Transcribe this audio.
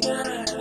my God.